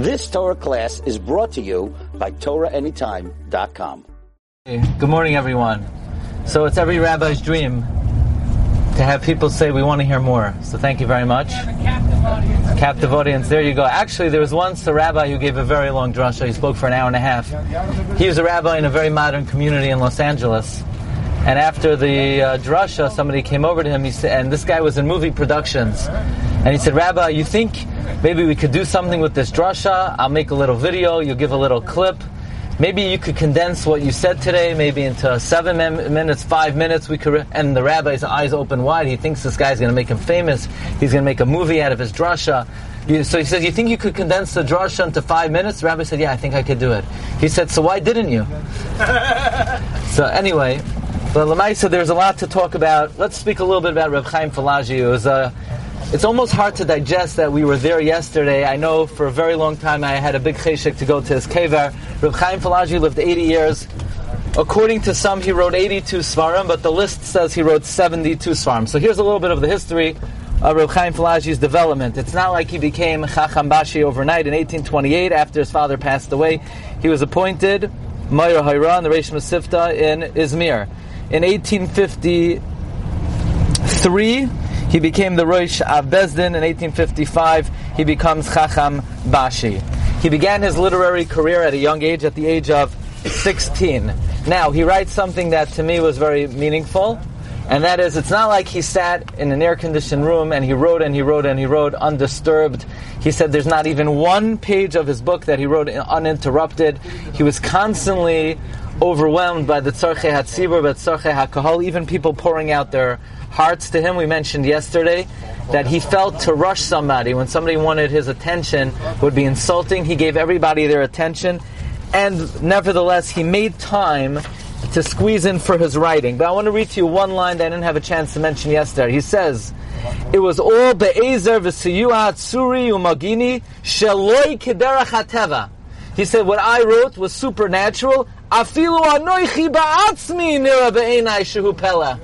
This Torah class is brought to you by TorahAnytime.com. Good morning, everyone. So it's every rabbi's dream to have people say, We want to hear more. So thank you very much. Captive audience. Captive audience. There you go. Actually, there was once a rabbi who gave a very long drasha. He spoke for an hour and a half. He was a rabbi in a very modern community in Los Angeles. And after the uh, drasha, somebody came over to him. He said, and this guy was in movie productions. And he said, Rabbi, you think maybe we could do something with this drasha? I'll make a little video. You'll give a little clip. Maybe you could condense what you said today, maybe into seven min- minutes, five minutes. We could, and the rabbi's eyes open wide. He thinks this guy's going to make him famous. He's going to make a movie out of his drasha. So he says, "You think you could condense the drasha into five minutes?" The rabbi said, "Yeah, I think I could do it." He said, "So why didn't you?" so anyway, but Lamaisa, there's a lot to talk about. Let's speak a little bit about Reb Chaim Falaji. It was a it's almost hard to digest that we were there yesterday. I know for a very long time I had a big cheshik to go to his kever. Reb Chaim Falaji lived 80 years. According to some, he wrote 82 svarim, but the list says he wrote 72 svarim. So here's a little bit of the history of Reb Chaim Falaji's development. It's not like he became Chacham Bashi overnight. In 1828, after his father passed away, he was appointed Meir Hayran, the Reish Masifta in Izmir. In 1850, three, he became the Rosh of Bezdin. In 1855, he becomes Chacham Bashi. He began his literary career at a young age, at the age of 16. Now, he writes something that to me was very meaningful, and that is, it's not like he sat in an air-conditioned room and he wrote and he wrote and he wrote undisturbed. He said there's not even one page of his book that he wrote uninterrupted. He was constantly overwhelmed by the tzarche hatzibur, by tzarche hakahol, even people pouring out their hearts to him. We mentioned yesterday that he felt to rush somebody when somebody wanted his attention would be insulting. He gave everybody their attention, and nevertheless, he made time to squeeze in for his writing. But I want to read to you one line that I didn't have a chance to mention yesterday. He says, "It was all be'ezer v'siyuat suri umagini sheloi kederach hateva." He said, "What I wrote was supernatural. Afilu anoichi ba'atzmi nira be'enai shehu pela."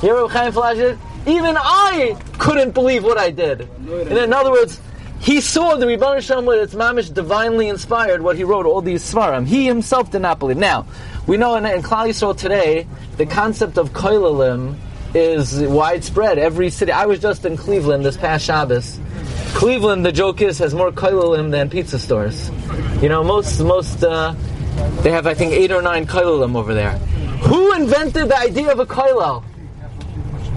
Here, Reb Chaim Falash, even I couldn't believe what I did. And in other words, he saw the Rebbe Shem with its mamish divinely inspired what he wrote all these svarim. He himself did not believe. Now, we know in, in Klal Yisrael today, the concept of koilalim is widespread. Every city. I was just in Cleveland this past Shabbos. Cleveland, the joke is, has more koilalim than pizza stores. You know, most most uh, they have I think eight or nine koilalim over there. Who invented the idea of a koilal?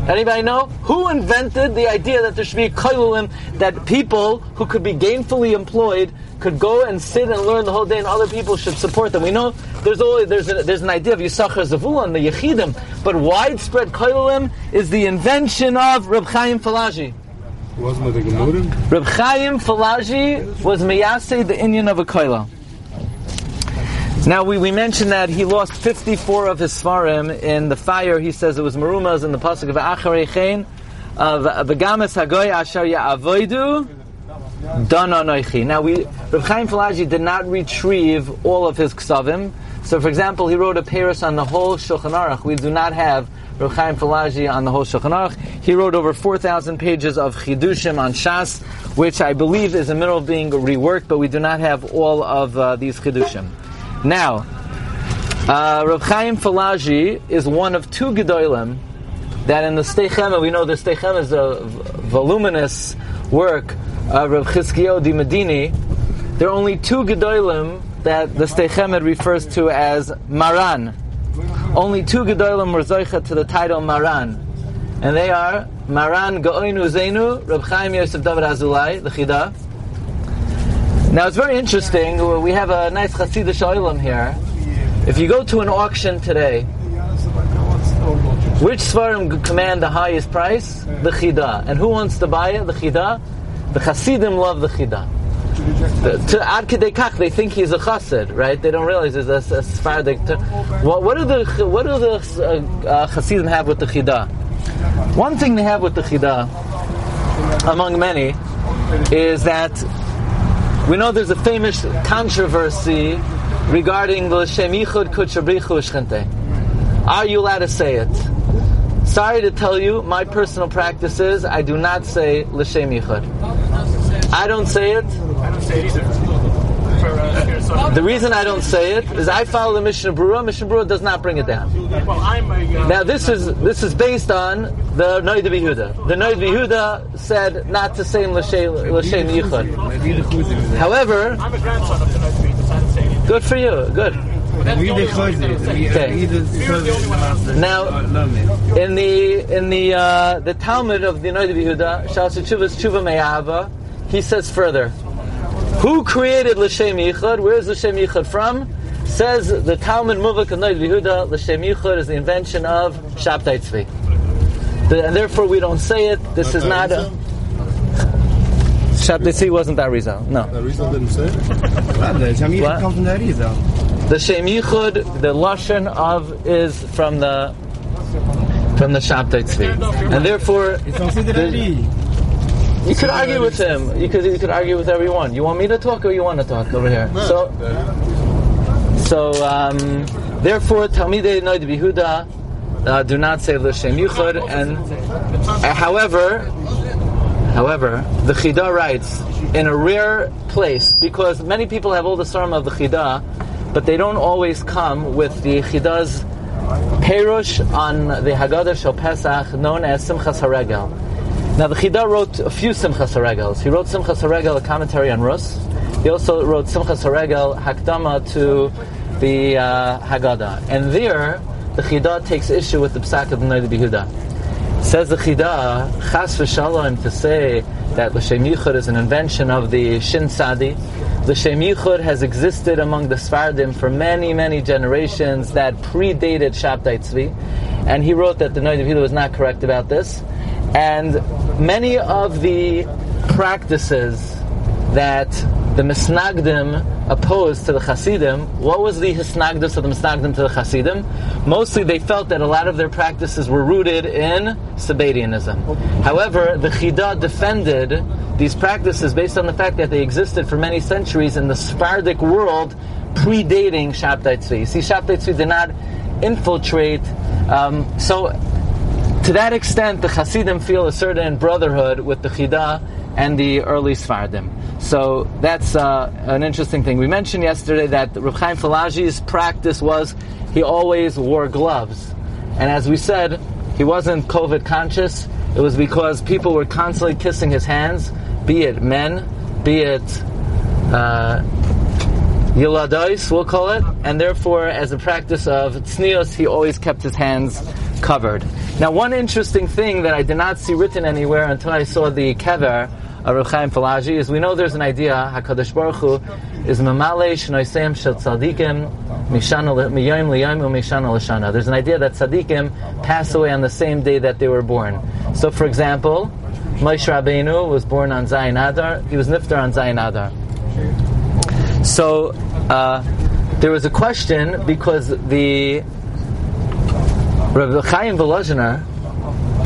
Anybody know? Who invented the idea that there should be a koilalim, that people who could be gainfully employed could go and sit and learn the whole day and other people should support them? We know there's always, there's, a, there's an idea of Yisachar and the Yechidim, but widespread koilalim is the invention of Reb Chaim Falaji. Wasn't it a? Reb Chaim Falaji was Miyase, the Indian of a koilal. Now we, we mentioned that he lost 54 of his svarim in the fire. He says it was marumas in the pasuk of Acharei Chen of Begamas Hagoy Asher Ya'avoidu Dana Noichi. Now we Reb Chaim Falaji did not retrieve all of his ksavim. So for example, he wrote a paris on the whole Shulchan Aruch. We do not have Reb Chaim Falaji on the whole Shulchan Aruch. He wrote over 4,000 pages of Chidushim on Shas, which I believe is in the middle of being reworked, but we do not have all of uh, these Chidushim. Now, uh, Rav Chaim Falaji is one of two Gedolim that in the Sdei Chemed, we know the Sdei Chemed is a voluminous work of Rav Chizkiyo di Medini. There are only two Gedolim that the Sdei Chemed refers to as Maran. Only two Gedolim were Zoicha to the title Maran. And they are Maran Gaoinu Zenu, Rav Chaim Yosef David Azulai, the Chidah, now it's very interesting. We have a nice Hasidic oilam here. If you go to an auction today, which svarim command the highest price? The chida. And who wants to buy it? The chida. The Hasidim love the chida. To ad kach, they think he's a chassid, right? They don't realize there's a, a Sephardic. What, what do the what do the uh, Hasidim have with the chida? One thing they have with the chida, among many, is that we know there's a famous controversy regarding the Shem Yichud Kuchabrichu Shchente. Are you allowed to say it? Sorry to tell you, my personal practice is I do not say L'Shem Yichud. I don't say it. I don't say it either. The reason I don't say it is I follow the Mishnah Berurah. Mishnah Berurah does not bring it down. Now this is this is based on the Noid Yehuda. The Noid Yehuda said not to say L'Shem Yichud. However, good for you. Good. Okay. Now, in the in the uh, the Talmud of the Noid Yehuda, Shalas Chuvas Chuva Me'ava, he says further, who created L'Shem Yichud? Where is L'Shem Yichud from? Says the Talmud Muvak Noid Yehuda, L'Shem Yichud is the invention of Shabtai Tzvi. The, and therefore we don't say it. This is not a. Shabtai Tzvi wasn't that Arizal. No. Arizal didn't say it? What? comes from the Arizal. The Shem Yichud, the lashon of is from the from the Shabtai Tzvi, and therefore It's also the Ari. You could argue with him. You could you could argue with everyone. You want me to talk or you want to talk over here? So so um, therefore Talmidei Noid Bihuda uh, do not say L'Shem Yichud, and uh, however, however, the Chida writes in a rare place because many people have all the sarm of the Chida, but they don't always come with the Chida's Perush on the Haggadah Shal Pesach, known as Simchas Haregel. Now the Chida wrote a few Simchas Haregels. He wrote Simchas Haregel, a commentary on Rus. He also wrote Simchas Haregel, Hakdama to the uh, Haggadah. And there, the Chida takes issue with the Psak of Noid Behuda. Says the Chida, Chas v'shalom to say that L'Shem Yichud is an invention of the Shin Sadi. L'Shem Yichud has existed among the Sfardim for many, many generations that predated Shabtai Tzvi. And he wrote that the Noid Behuda was not correct about this. And many of the practices that the Misnagdim opposed to the Hasidim, what was the Hisnagdus of the Misnagdim to the Hasidim? Mostly they felt that a lot of their practices were rooted in Sabbateanism. However, the Chida defended these practices based on the fact that they existed for many centuries in the Sephardic world predating Shabtai Tzvi. You see, Shabtai Tzvi did not infiltrate. Um, so to that extent, the Hasidim feel a certain brotherhood with the Chida and the early Sfardim. So that's uh, an interesting thing. We mentioned yesterday that Reb Chaim Falaji's practice was he always wore gloves. And as we said, he wasn't COVID conscious. It was because people were constantly kissing his hands, be it men, be it uh, Yiladais, we'll call it, and therefore, as a practice of tznius, he always kept his hands covered. Now, one interesting thing that I did not see written anywhere until I saw the kever of Reb Chaim Falaji is we know there's an idea Hakadosh Baruch Hu is mamale shnoisem shel tzadikim mishana miyayim liyayim umishana l'shana. There's an idea that tzadikim pass away on the same day that they were born. So, for example, Moshe Rabbeinu was born on Zayin Adar. He was niftar on Zayin Adar. So uh, there was a question because the Rabbi Chaim Volozhiner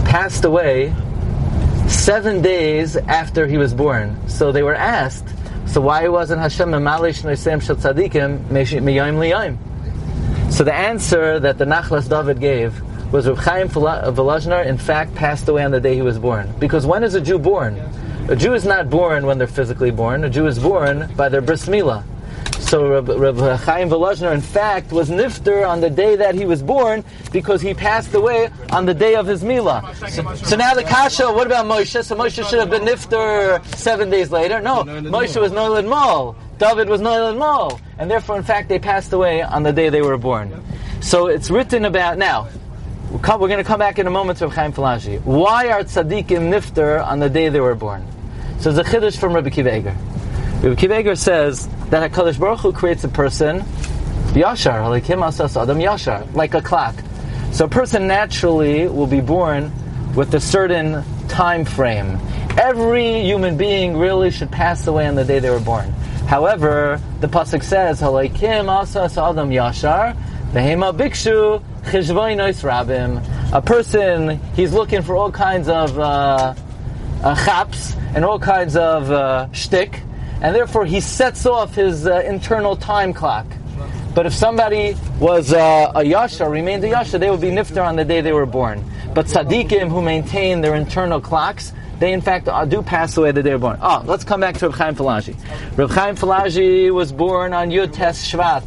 passed away seven days after he was born. So they were asked, so why wasn't Hashem Mamalish Noisem Shel Tzadikim Miyayim Liyayim? So the answer that the Nachlas David gave was Rabbi Chaim Volozhiner in fact passed away on the day he was born. Because when is a Jew born? A Jew is not born when they're physically born. A Jew is born by their bris milah. So Reb, Reb Chaim Volozhiner, in fact, was nifter on the day that he was born because he passed away on the day of his milah. So, so now the kasha, what about Moshe? So Moshe should have been nifter seven days later. No, Moshe was Noilad Mol. David was Noilad Mol. And therefore, in fact, they passed away on the day they were born. So it's written about, now, we're going to come back in a moment to Chaim Falaji. Why are tzaddikim nifter on the day they were born? So it's a chiddush from Rabbi Kiva Eger. Rabbi Kiva Eger says that HaKadosh Baruch Hu creates a person, Yashar, like him asas Adam Yashar, like a clock. So a person naturally will be born with a certain time frame. Every human being really should pass away on the day they were born. However, the pasuk says, "Halaikim asas Adam Yashar, vehema bikshu chishvoinois rabim." A person, he's looking for all kinds of uh, uh, chaps and all kinds of uh, shtick, and therefore he sets off his uh, internal time clock. But if somebody was uh, a yasha, remained a yasha, they would be niftar on the day they were born. But tzaddikim who maintain their internal clocks they in fact uh, do pass away the day they're born. Oh, let's come back to Reb Chaim Falaji. Reb Chaim Falaji was born on Yud Tes Shvat.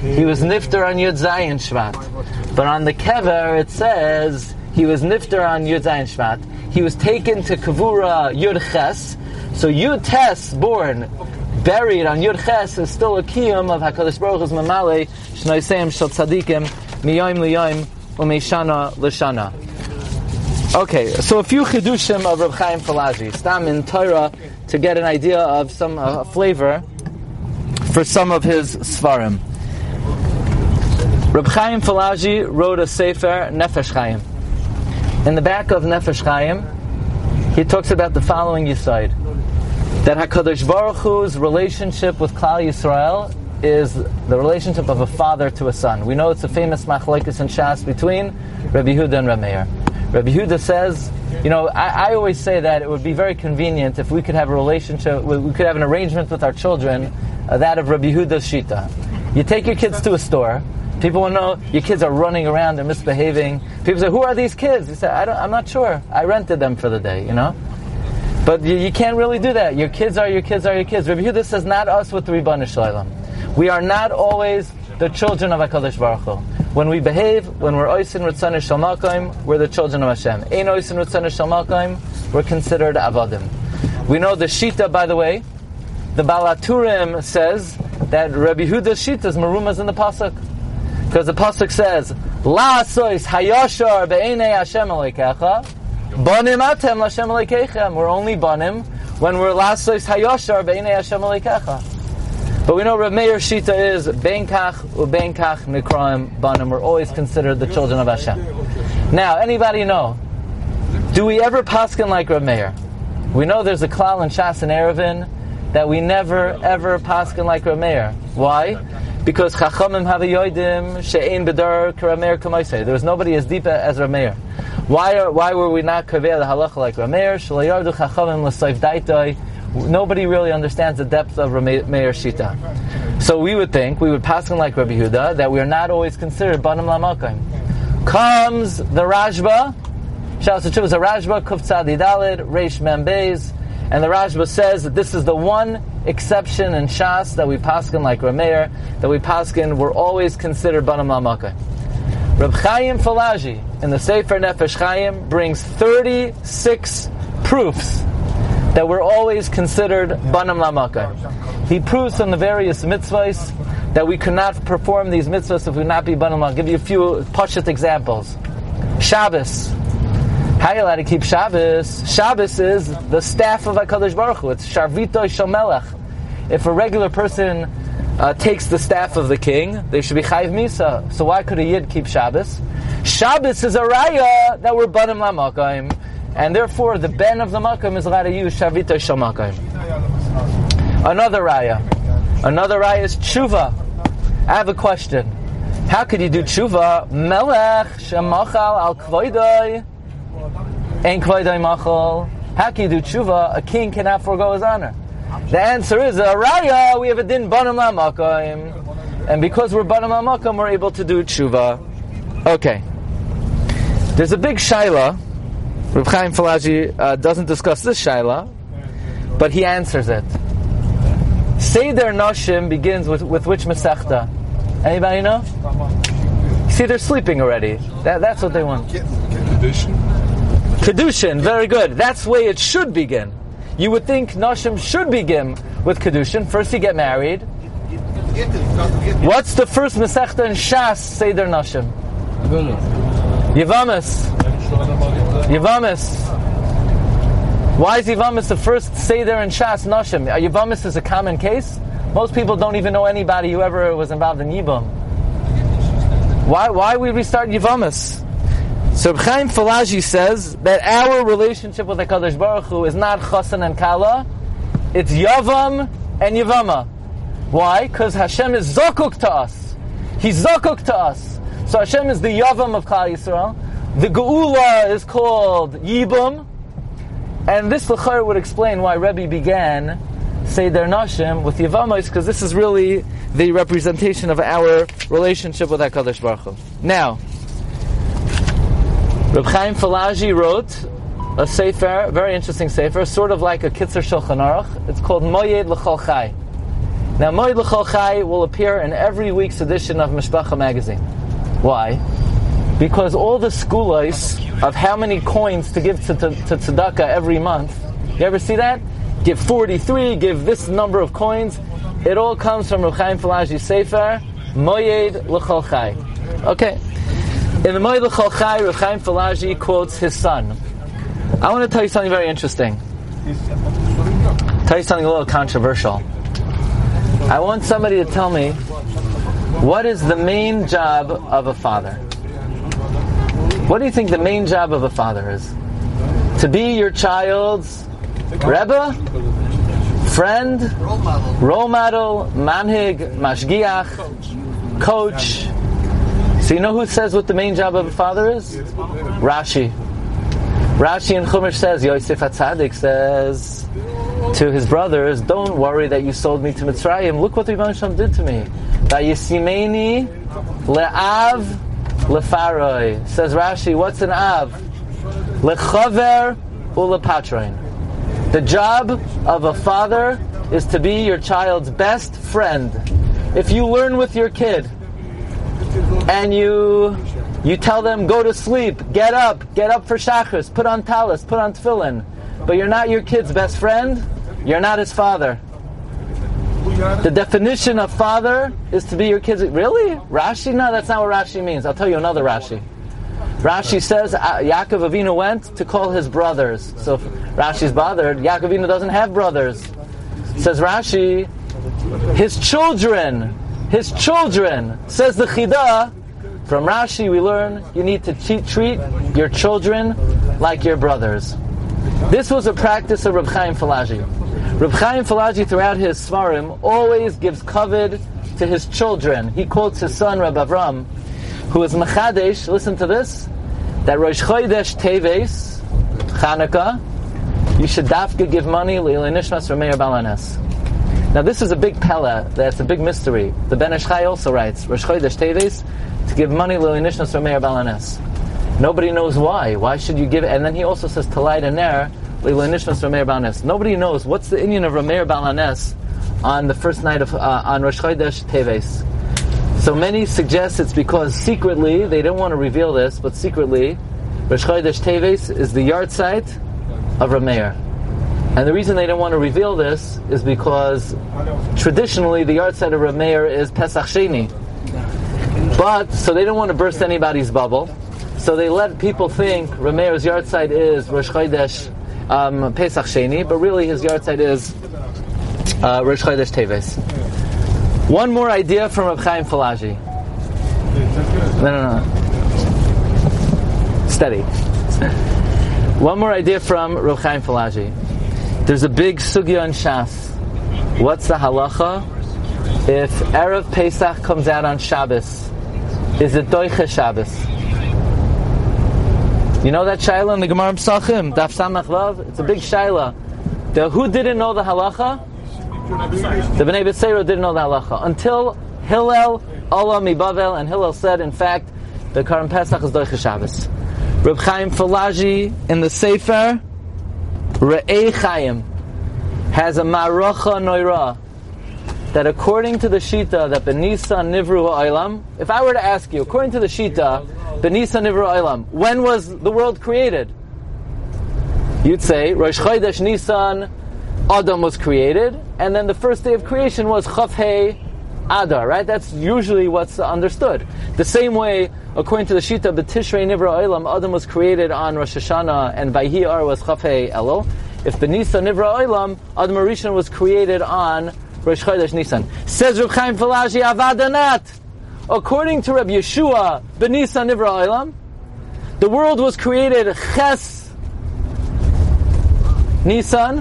He was nifter on Yud Zayin Shvat. But on the kever it says he was nifter on Yud Zayin Shvat. He was taken to Kavura Yud Ches. So Yud Tes born, buried on Yud Ches is still a kiyum of Hakadosh Baruch Hu's Mamale Shnoisem Shal Tzadikim Miyoim Liyoim Umeshana Lashana. Okay, so a few chidushim of Reb Chaim Falaji, stam in Torah, to get an idea of some uh, flavor for some of his svarim. Reb Chaim Falaji wrote a sefer Nefesh Chaim. In the back of Nefesh Chaim, he talks about the following yisaid: that Hakadosh Baruch Hu's relationship with Klal Yisrael is the relationship of a father to a son. We know it's a famous machlokes and shas between Rabbi Yehuda and Rabbi Meir. Rabbi Yehuda says, you know, I, I, always say that it would be very convenient if we could have a relationship, we could have an arrangement with our children, uh, that of Rabbi Yehuda's shita. You take your kids to a store. People will know your kids are running around, they're misbehaving. People say, "Who are these kids?" You say, I am not sure. I rented them for the day." You know. But you, you, can't really do that. Your kids are your kids are your kids. Rabbi Yehuda says, not us with the Ribbon Shalom. We are not always the children of HaKadosh Baruch Hu. When we behave, when we're oisin ritzana shalmakim, we're the children of Hashem. Ein oisin ritzana shalmakim, we're considered avadim. We know the shita, by the way. The Baal Haturim says that Rabbi Huda's shita is marumas in the pasuk, because the pasuk says, "La sois hayashar be'enei Hashem aleikecha, banim atem l'Hashem aleikeichem." We're only banim when we're la sois hayashar be'enei Hashem aleikecha. But we know Rav Meir Shita is Benkach Ubenkach Nikraim Banim. We're always considered the children of Hashem. Now, anybody know? Do we ever paskin like Rav Meir? We know there's a klal in Shas and Erevin that we never ever paskin like Rav Meir. Why? Because Chachamim have a yoidim she'ein bedar k'Rameir k'maisei. There was nobody as deep as Rav Meir. Why, are, why were we not kaveh the halacha like Rav Meir? Sh'layardu Chachamim l'soif daitoi nobody really understands the depth of Meir Shita. So we would think, we would pass on like Rabbi Huda, that we are not always considered Banim Lamakim. Comes the Rashba, Shouts to a Rashba, Kuftzadi Dalid, Reish Membeis, and the Rashba says that this is the one exception in Shas that we paskin like Rameir, that we paskin, we're always considered Banim Lamakim. Reb Chaim Falaji in the Sefer Nefesh Chaim brings 36 proofs that we're always considered banam lamaka. He proves from the various mitzvahs that we could not perform these mitzvahs if we not be banam I'll give you a few poshet examples. Shabbos. How are you allowed to keep Shabbos? Shabbos is the staff of HaKadosh Baruch Hu. It's Sharvito Shomelech. If a regular person uh, takes the staff of the king, they should be Chayv Misa. So why could a Yid keep Shabbos? Shabbos is a raya that we're Banim Lamakayim and therefore the ben of the makam is allowed to use shavita shel Another raya, another raya is tshuva. I have a question. How could you do tshuva? Melech shemachal al kvoidoi, ein machal. How can you do tshuva? A king cannot forego his honor. The answer is a raya. We have a din banam and because we're banam we're able to do tshuva. Okay. There's a big shaila Reb Chaim Falaji uh, doesn't discuss this shaila, but he answers it. Seder Noshim begins with, with which Masechta? Anybody know? See, they're sleeping already. That, that's what they want. Kedushin, very good. That's the way it should begin. You would think Noshim should begin with Kedushin. First you get married. What's the first Masechta in Shas Seder Noshim? Yevamis. Yavamis. Why is Yavamis the first Seder in Shas Noshim? Uh, Yavamis is a common case. Most people don't even know anybody who ever was involved in Yibam. Why, why we restart Yavamis? So Chaim Falaji says that our relationship with the Kadosh Baruch Hu is not Chasan and Kala, it's Yavam and Yavama. Why? Because Hashem is Zokuk to us. He's Zokuk to us. So Hashem is the Yavam of Klal Yisrael. The Geula is called Yibum, and this Lachar would explain why Rebbe began Seder Nashim with Yavamos, because this is really the representation of our relationship with HaKadosh Baruch Hu. Now, Reb Chaim Falaji wrote a sefer, very interesting sefer, sort of like a Kitzur Shulchan Aruch. It's called Moyed L'chol Chai. Now, Moyed L'chol Chai will appear in every week's edition of Mishpacha magazine. Why? Because all the schoolais of how many coins to give to, to, to tzedakah every month, you ever see that? Give 43, give this number of coins. It all comes from Reb Chaim Falaji Sefer, Moyed L'chol Chai. Okay. In the Moed L'chol Chai, Reb Chaim Falaji quotes his son. I want to tell you something very interesting. Tell you something a little controversial. I want somebody to tell me what is the main job of a father? What do you think the main job of a father is? To be your child's Rebbe, friend, role model, manhig, mashgiach, coach. So you know who says what the main job of a father is? Rashi. Rashi in Chumash says, Yosef Atzadik says to his brothers, don't worry that you sold me to Mitzrayim. Look what the Rebbe Shem did to me. Vayisimeni le'av lefaroi. Says Rashi, what's an av? Lechaver ulepatroin. The job of a father is to be your child's best friend. If you learn with your kid and you you tell them go to sleep, get up, get up for shachris, put on talis, put on tefillin, but you're not your kid's best friend, you're not his father. The definition of father is to be your kid's. Really? Rashi? No, that's not what Rashi means. I'll tell you another Rashi. Rashi says uh, Yaakov Avinu went to call his brothers. So if Rashi's bothered, Yaakov Avinu doesn't have brothers. Says Rashi, his children, his children. Says the Chida. From Rashi, we learn you need to treat, your children like your brothers. This was a practice of Reb Chaim Falaji. Reb Chaim Falaji, throughout his Svarim, always gives covet to his children. He quotes his son, Reb Avram, who is Machadesh, listen to this, that Rosh Chodesh Teves, Chanukah, you should dafka give money Leilei Nishmas Rameir Balanes. Now this is a big pella, that's a big mystery. The Ben also writes, Rosh Chodesh Teves, to give money Leilei Nishmas Rameir Balanes. Nobody knows why. Why should you give it? And then he also says to light a ner Leilei Nishmas Rameir Balanes. Nobody knows what's the Indian of Rameir Balanes on the first night of uh, on Rosh Chodesh Teves. So many suggest it's because secretly they don't want to reveal this, but secretly Rosh Chodesh Teves is the yard site of Rameir. And the reason they don't want to reveal this is because traditionally the yard site of Rameir is Pesach Sheni. But, so they don't want to burst anybody's bubble. So they let people think Rameir's yard site is Rosh Chodesh um, Pesach Sheni, but really his yard site is uh, Rosh Chodesh Teves. One more idea from Reb Chaim Falaji. No, no, no. Steady. One more idea from Reb Chaim Falaji. There's a big sugya in Shas. What's the halacha if Erev Pesach comes out on Shabbos? Is it Doiche Shabbos? You know that Shaila in the Gemara Psachim, Daf Samach? It's a big Shaila. The, who didn't know the halacha? The Bnei B'Seiro didn't know the halacha until Hillel, Allah Mibavel, and Hillel said, in fact, the Karim Pesach is Doiche Shabbos. Reb Chaim Falaji in the Sefer Re'ei Chaim has a Maracha Noira that according to the Shita that Benisa Nivru Ha'olam, if I were to ask you, according to the Shita, Benisa Nivru Ha'olam, when was the world created? You'd say Rosh Chodesh Nisan, Adam was created, and then the first day of creation was Chafhei Adar, right? That's usually what's understood. The same way, according to the Shita, B'Tishrei Nivra Olam, Adam was created on Rosh Hashanah, and Vayhi'ar was Chafei Elul. If Benisa Nivra Olam, Adam Rishon was created on Rosh Chodesh Nisan. Says Reb Chaim Falaji Avadanat. According to Reb Yeshua, Benisa Nivra Olam, the world was created Ches Nisan.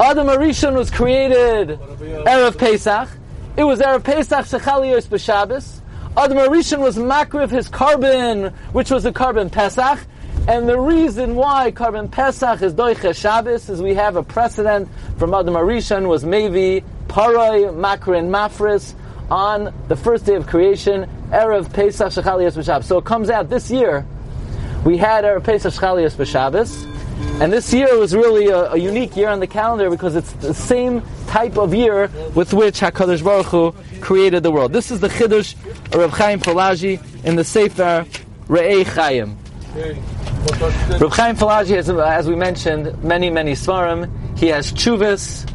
Adam Rishon was created Erev Pesach. It was Erev Pesach Shechaliyos B'Shabbos. Adam Rishon was makriv his carbon, which was a carbon Pesach. And the reason why carbon Pesach is Doiche Shabbos is we have a precedent from Adam Rishon was maybe Paroi, Makrin, Mafris on the first day of creation, Erev Pesach Shechaliyos B'Shabbos. So it comes out this year, we had Erev Pesach Shechaliyos B'Shabbos, And this year was really a, a unique year on the calendar because it's the same type of year with which HaKadosh Baruch Hu created the world. This is the Chiddush of Reb Chaim Falaji in the Sefer Re'ei Chaim. Reb Chaim Falaji has, as we mentioned, many, many svarim. He has chuvas,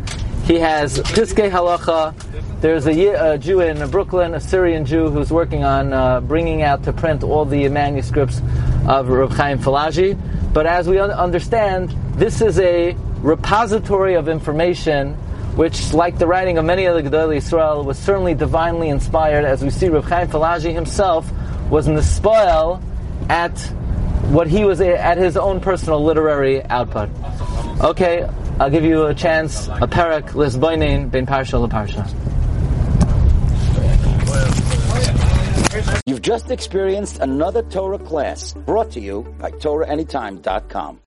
he has piskei halacha. There's a, a Jew in Brooklyn, a Syrian Jew, who's working on uh, bringing out to print all the manuscripts of Reb Chaim Falaji. But as we un- understand, this is a repository of information which, like the writing of many of the Gedolei Israel, was certainly divinely inspired, as we see Reb Chaim Falaji himself was in the spoil at what he was at his own personal literary output. Okay, I'll give you a chance, a parak, lisboinin, ben parsha la parsha. You've just experienced another Torah class brought to you by TorahAnytime.com.